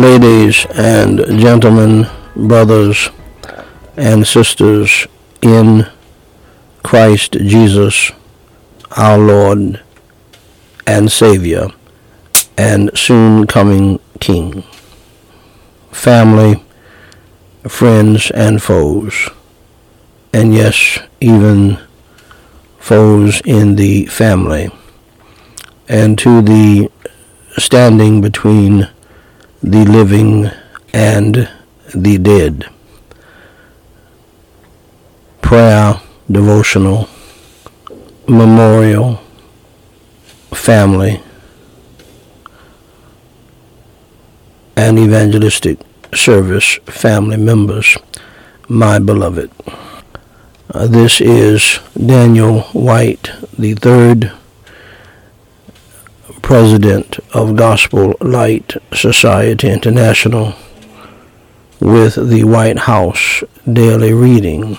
ladies and gentlemen, brothers and sisters in Christ Jesus, our Lord and Savior, and soon coming King. Family, friends, and foes, and yes, even foes in the family, and to the standing between the living and the dead. Prayer, devotional, memorial, family, and evangelistic service family members, my beloved. Uh, this is Daniel Whyte, the third president of Gospel Light Society International, with the Whyte House daily reading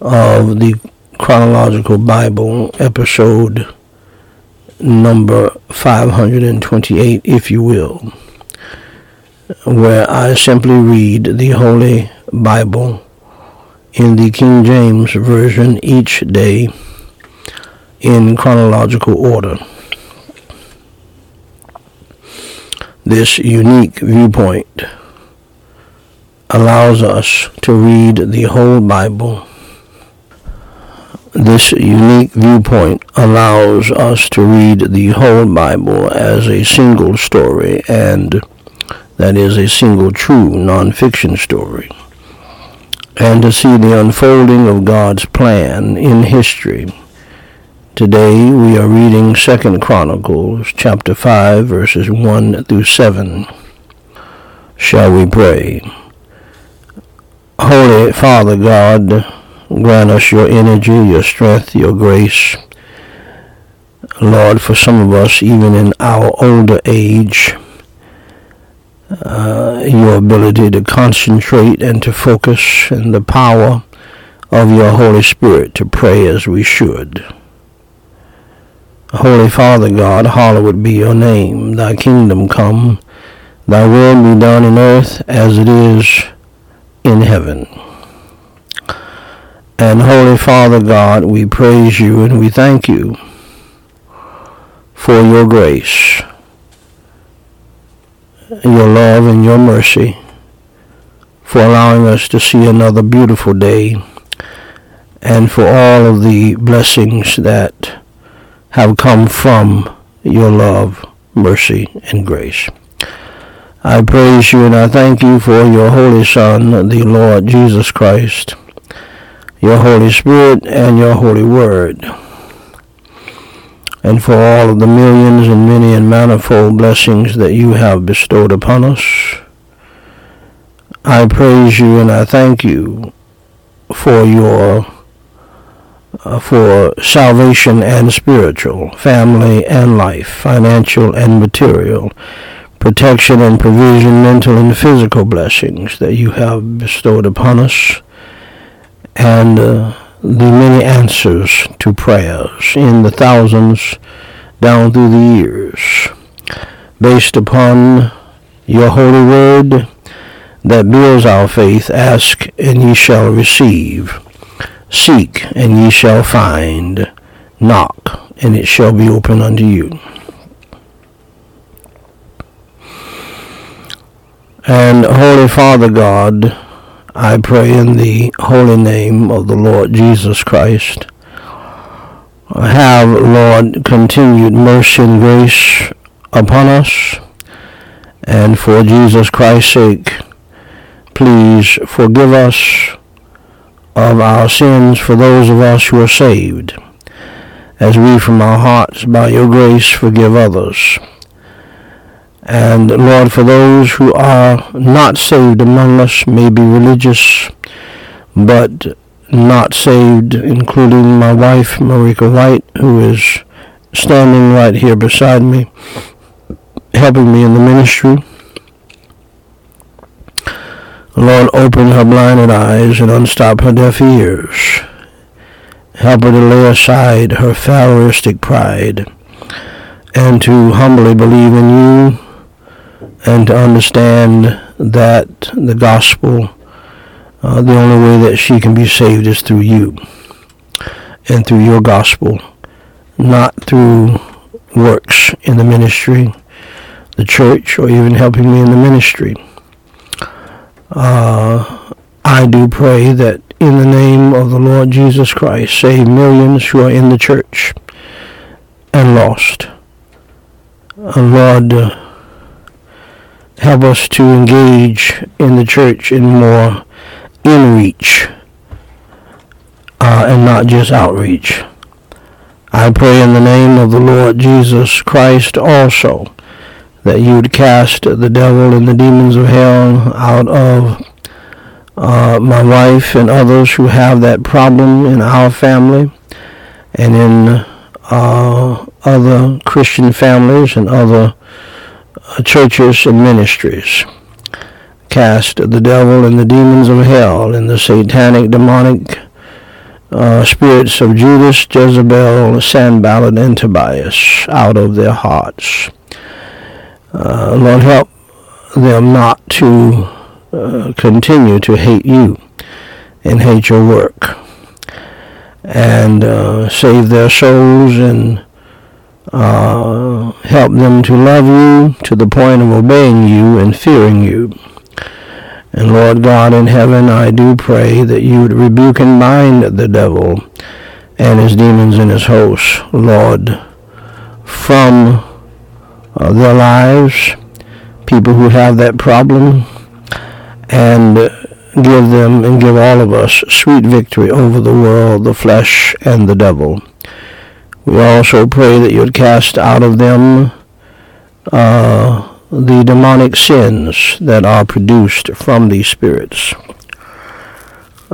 of the chronological Bible episode number 528, if you will, where I simply read the Holy Bible in the King James Version each day in chronological order. This unique viewpoint allows us to read the whole Bible. This unique viewpoint allows us to read the whole Bible as a single story, and that is a single true nonfiction story, and to see the unfolding of God's plan in history Today we are reading Second Chronicles chapter 5 verses 1 through 7. Shall we pray? Holy Father God, grant us your energy, your strength, your grace. Lord, for some of us, even in our older age, uh, your ability to concentrate and to focus and the power of your Holy Spirit to pray as we should. Holy Father God, hallowed be your name. Thy kingdom come, thy will be done in earth as it is in heaven. And Holy Father God, we praise you and we thank you for your grace, your love and your mercy, for allowing us to see another beautiful day, and for all of the blessings that have come from your love, mercy, and grace. I praise you and I thank you for your Holy Son, the Lord Jesus Christ, your Holy Spirit, and your Holy Word, and for all of the millions and many and manifold blessings that you have bestowed upon us. I praise you and I thank you for your for salvation and spiritual, family and life, financial and material, protection and provision, mental and physical blessings that you have bestowed upon us, and uh, the many answers to prayers in the thousands down through the years, based upon your holy word that builds our faith, ask and ye shall receive Seek, and ye shall find. Knock, and it shall be opened unto you. And Holy Father God, I pray in the holy name of the Lord Jesus Christ, have, Lord, continued mercy and grace upon us, and for Jesus Christ's sake, please forgive us of our sins for those of us who are saved, as we from our hearts by your grace forgive others. And Lord, for those who are not saved among us, may be religious, but not saved, including my wife, Meriqua Whyte, who is standing right here beside me, helping me in the ministry. Lord, open her blinded eyes and unstop her deaf ears. Help her to lay aside her Pharaohistic pride and to humbly believe in you and to understand that the gospel, uh, the only way that she can be saved is through you and through your gospel, not through works in the ministry, the church, or even helping me in the ministry. Uh, I do pray that in the name of the Lord Jesus Christ, save millions who are in the church and lost. Uh, Lord, uh, help us to engage in the church in more in-reach uh, and not just outreach. I pray in the name of the Lord Jesus Christ also that you would cast the devil and the demons of hell out of uh, my wife and others who have that problem in our family and in uh, other Christian families and other uh, churches and ministries. Cast the devil and the demons of hell and the satanic, demonic uh, spirits of Judas, Jezebel, Sanballat, and Tobias out of their hearts. Uh, Lord, help them not to uh, continue to hate you and hate your work. And uh, save their souls and uh, help them to love you to the point of obeying you and fearing you. And Lord God in heaven, I do pray that you would rebuke and bind the devil and his demons and his hosts, Lord, from their lives, people who have that problem, and give them and give all of us sweet victory over the world, the flesh, and the devil. We also pray that you would cast out of them uh, the demonic sins that are produced from these spirits,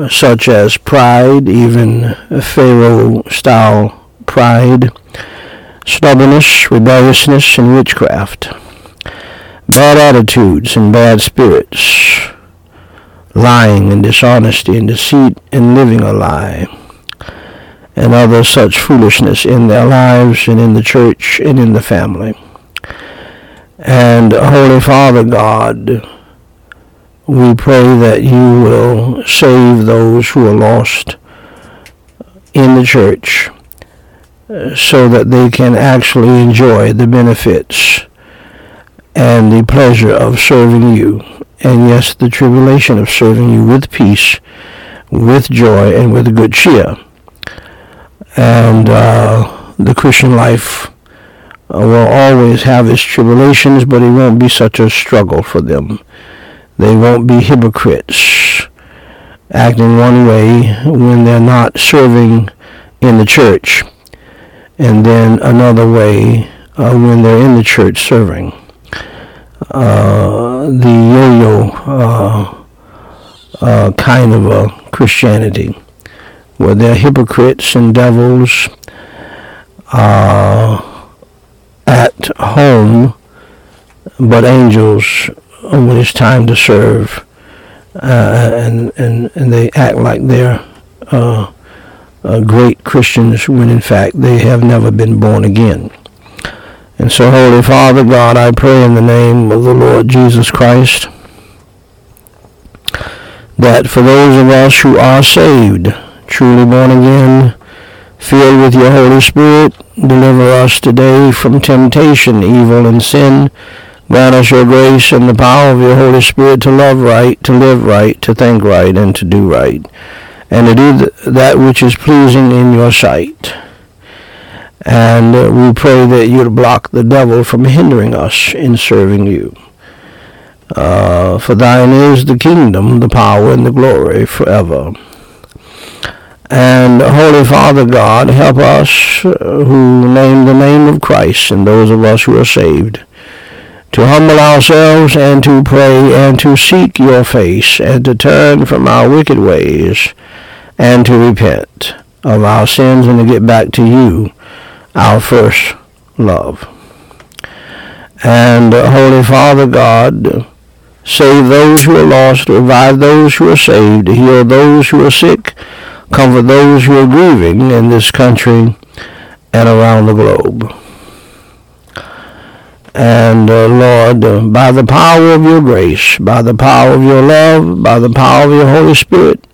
such as pride, even Pharaoh-style pride, stubbornness, rebelliousness, and witchcraft, bad attitudes and bad spirits, lying and dishonesty and deceit and living a lie. And other such foolishness in their lives and in the church and in the family. And Holy Father God, we pray that you will save those who are lost in the church so that they can actually enjoy the benefits and the pleasure of serving you. And yes, the tribulation of serving you with peace, with joy, and with good cheer and uh, the Christian life uh, will always have its tribulations, but it won't be such a struggle for them. They won't be hypocrites, acting one way when they're not serving in the church, and then another way uh, when they're in the church serving. Uh, the yo-yo uh, uh, kind of a Christianity where they're hypocrites and devils uh, at home, but angels when it's time to serve. Uh, and, and, and they act like they're uh, great Christians when in fact they have never been born again. And so, Holy Father God, I pray in the name of the Lord Jesus Christ that for those of us who are saved, truly born again, filled with your Holy Spirit, deliver us today from temptation, evil, and sin. Grant us your grace and the power of your Holy Spirit to love right, to live right, to think right, and to do right, and to do th- that which is pleasing in your sight. And uh, we pray that you'd block the devil from hindering us in serving you. Uh, for thine is the kingdom, the power, and the glory forever. And Holy Father God, help us uh, who name the name of Christ and those of us who are saved to humble ourselves and to pray and to seek your face and to turn from our wicked ways and to repent of our sins and to get back to you, our first love. And uh, Holy Father God, save those who are lost, revive those who are saved, heal those who are sick, comfort those who are grieving in this country and around the globe. And uh, Lord, uh, by the power of your grace, by the power of your love, by the power of your Holy Spirit,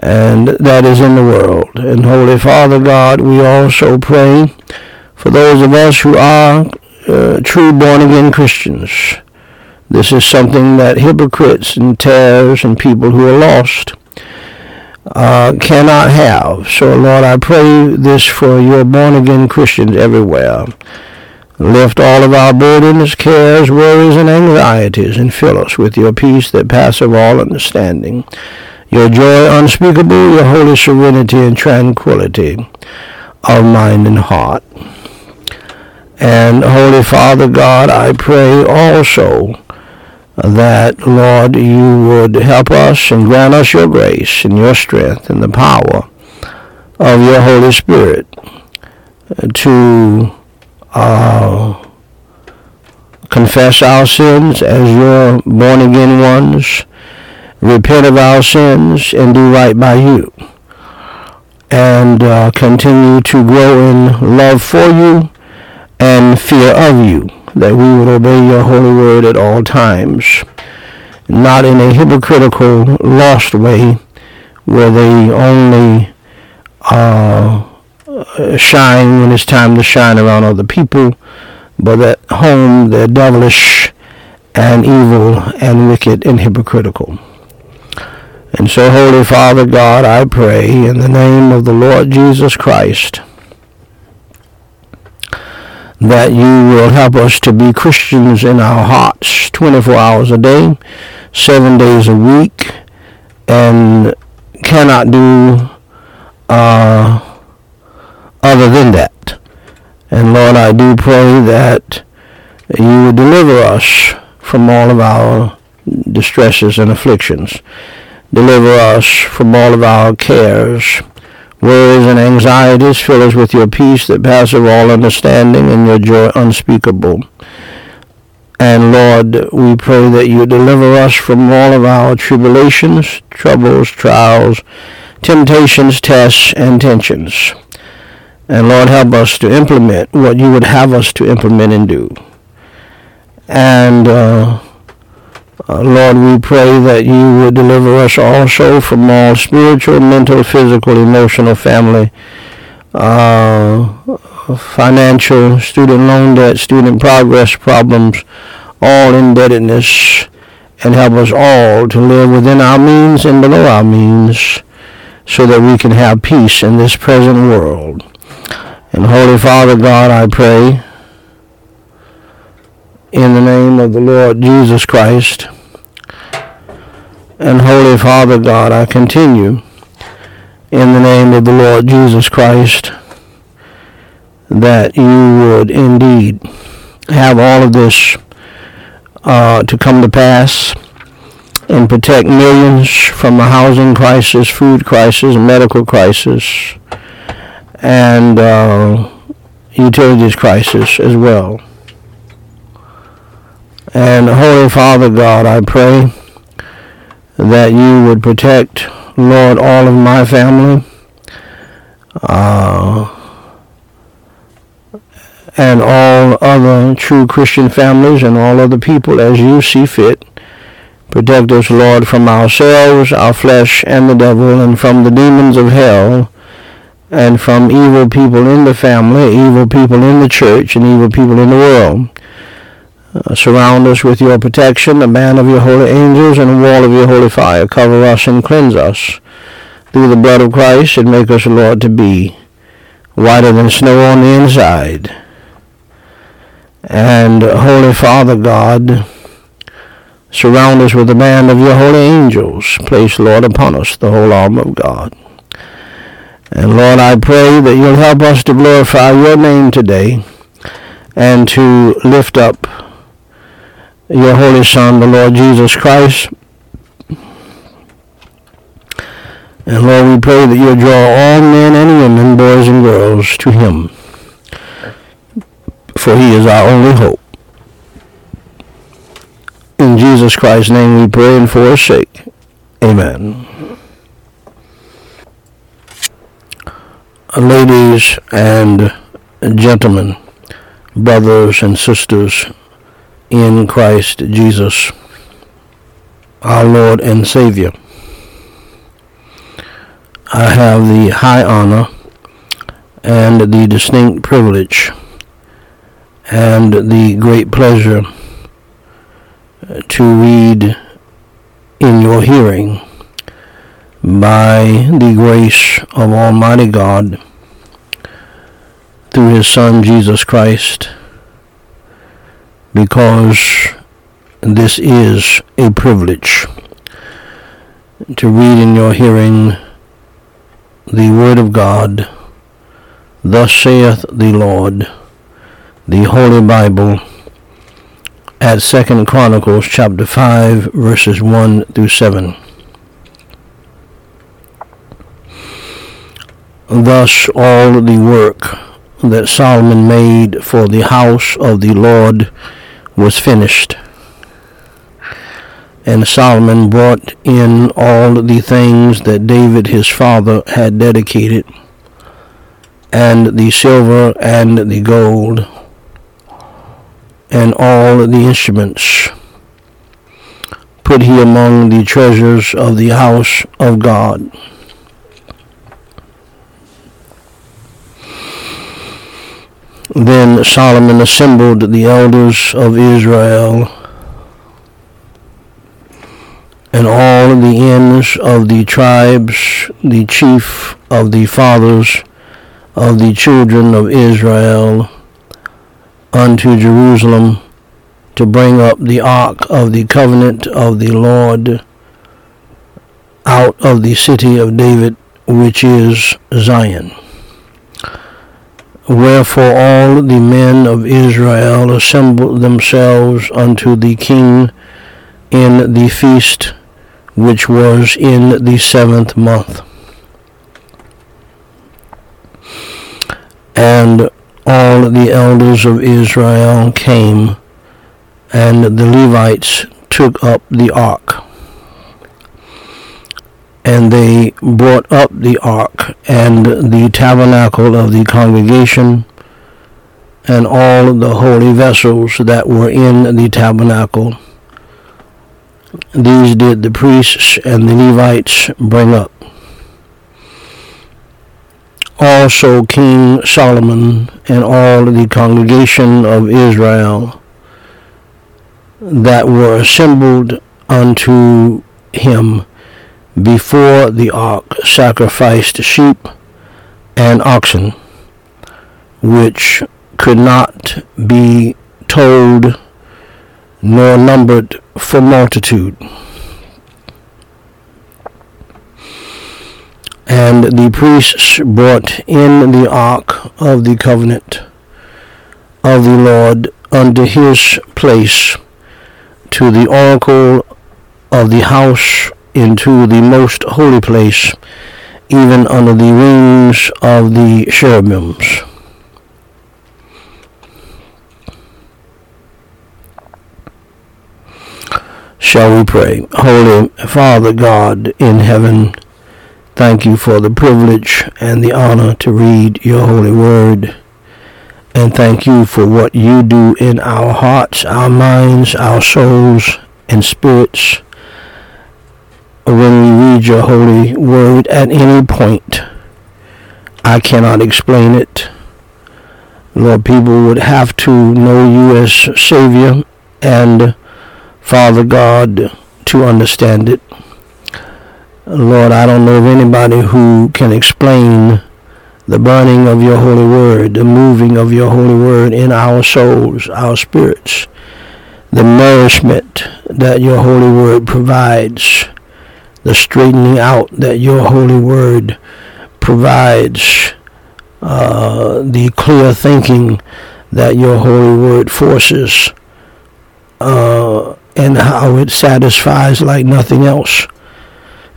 and that is in the world. And Holy Father God, we also pray for those of us who are uh, true born again Christians. This is something that hypocrites and tares and people who are lost uh, cannot have. So, Lord, I pray this for your born again Christians everywhere. Lift all of our burdens, cares, worries, and anxieties, and fill us with your peace that passeth all understanding, your joy unspeakable, your holy serenity and tranquility of mind and heart. And Holy Father God, I pray also that, Lord, you would help us and grant us your grace and your strength and the power of your Holy Spirit to uh, confess our sins as your born again ones, repent of our sins, and do right by you, and uh, continue to grow in love for you and fear of you that we would obey your holy word at all times, not in a hypocritical, lost way where they only uh, shine when it's time to shine around other people, but at home they're devilish and evil and wicked and hypocritical. And so, Holy Father God, I pray in the name of the Lord Jesus Christ that you will help us to be Christians in our hearts 24 hours a day, seven days a week, and cannot do uh, other than that. And Lord, I do pray that you will deliver us from all of our distresses and afflictions. Deliver us from all of our cares worries and anxieties. Fill us with your peace that passeth all understanding and your joy unspeakable. And Lord, we pray that you deliver us from all of our tribulations, troubles, trials, temptations, tests, and tensions. And Lord, help us to implement what you would have us to implement and do. And uh, uh, Lord, we pray that you would deliver us also from all spiritual, mental, physical, emotional, family, uh, financial, student loan debt, student progress problems, all indebtedness, and help us all to live within our means and below our means so that we can have peace in this present world. And Holy Father God, I pray in the name of the Lord Jesus Christ, and Holy Father God, I continue in the name of the Lord Jesus Christ that you would indeed have all of this uh, to come to pass and protect millions from a housing crisis, food crisis, medical crisis, and uh, utilities crisis as well. And Holy Father God, I pray that you would protect, Lord, all of my family. Uh, and all other true Christian families and all other people as you see fit. Protect us, Lord, from ourselves, our flesh, and the devil, and from the demons of hell, and from evil people in the family, evil people in the church, and evil people in the world. Uh, surround us with your protection, the band of your holy angels, and a wall of your holy fire. Cover us and cleanse us through the blood of Christ, and make us, Lord, to be whiter than snow on the inside. And Holy Father God, surround us with the band of your holy angels. Place, Lord, upon us the whole armor of God. And Lord, I pray that you'll help us to glorify your name today and to lift up your Holy Son, the Lord Jesus Christ. And Lord, we pray that you'll draw all men and women, boys and girls, to him. For he is our only hope. In Jesus Christ's name we pray and for his sake. Amen. Ladies and gentlemen, brothers and sisters in Christ Jesus, our Lord and Savior. I have the high honor and the distinct privilege and the great pleasure to read in your hearing by the grace of Almighty God through His Son Jesus Christ because this is a privilege to read in your hearing the Word of God. Thus saith the Lord, the Holy Bible, at Second Chronicles chapter 5, verses 1 through 7. Thus all the work that Solomon made for the house of the Lord was finished. And Solomon brought in all the things that David his father had dedicated, and the silver and the gold, and all the instruments put he among the treasures of the house of God. Then Solomon assembled the elders of Israel and all the ends of the tribes, the chief of the fathers of the children of Israel, unto Jerusalem to bring up the ark of the covenant of the Lord out of the city of David, which is Zion. Wherefore all the men of Israel assembled themselves unto the king in the feast which was in the seventh month. And all the elders of Israel came, and the Levites took up the ark and they brought up the ark and the tabernacle of the congregation and all the holy vessels that were in the tabernacle. These did the priests and the Levites bring up. Also King Solomon and all the congregation of Israel that were assembled unto him before the ark sacrificed sheep and oxen, which could not be told nor numbered for multitude. And the priests brought in the ark of the covenant of the Lord unto his place to the oracle of the house into the most holy place, even under the wings of the cherubims. Shall we pray? Holy Father God in heaven, thank you for the privilege and the honor to read your holy word. And thank you for what you do in our hearts, our minds, our souls, and spirits when we read your holy word at any point. I cannot explain it. Lord, people would have to know you as Savior and Father God to understand it. Lord, I don't know of anybody who can explain the burning of your holy word, the moving of your holy word in our souls, our spirits, the nourishment that your holy word provides the straightening out that your holy word provides, uh, the clear thinking that your holy word forces, uh, and how it satisfies like nothing else.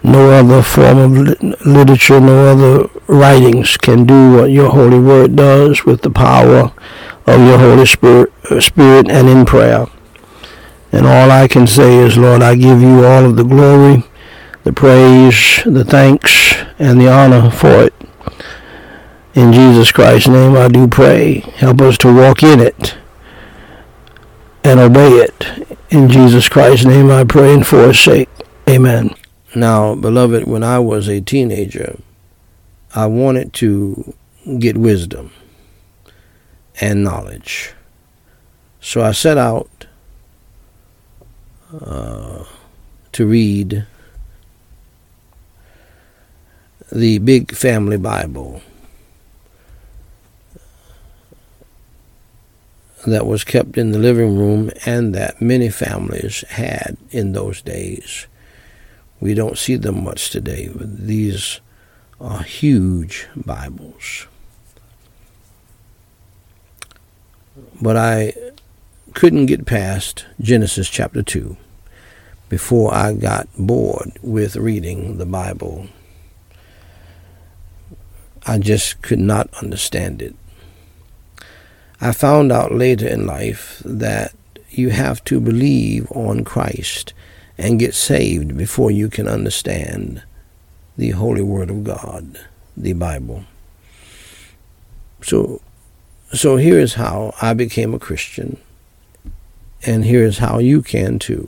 No other form of literature, no other writings can do what your holy word does with the power of your Holy Spirit, uh, Spirit and in prayer. And all I can say is, Lord, I give you all of the glory the praise, the thanks, and the honor for it. In Jesus Christ's name I do pray. Help us to walk in it and obey it. In Jesus Christ's name I pray and for his sake. Amen. Now, beloved, when I was a teenager, I wanted to get wisdom and knowledge. So I set out uh, to read the Big Family Bible that was kept in the living room and that many families had in those days. We don't see them much today. These are huge Bibles. But I couldn't get past Genesis chapter 2 before I got bored with reading the Bible. I just could not understand it. I found out later in life that you have to believe on Christ and get saved before you can understand the Holy Word of God, the Bible. So, so here is how I became a Christian, and here is how you can too.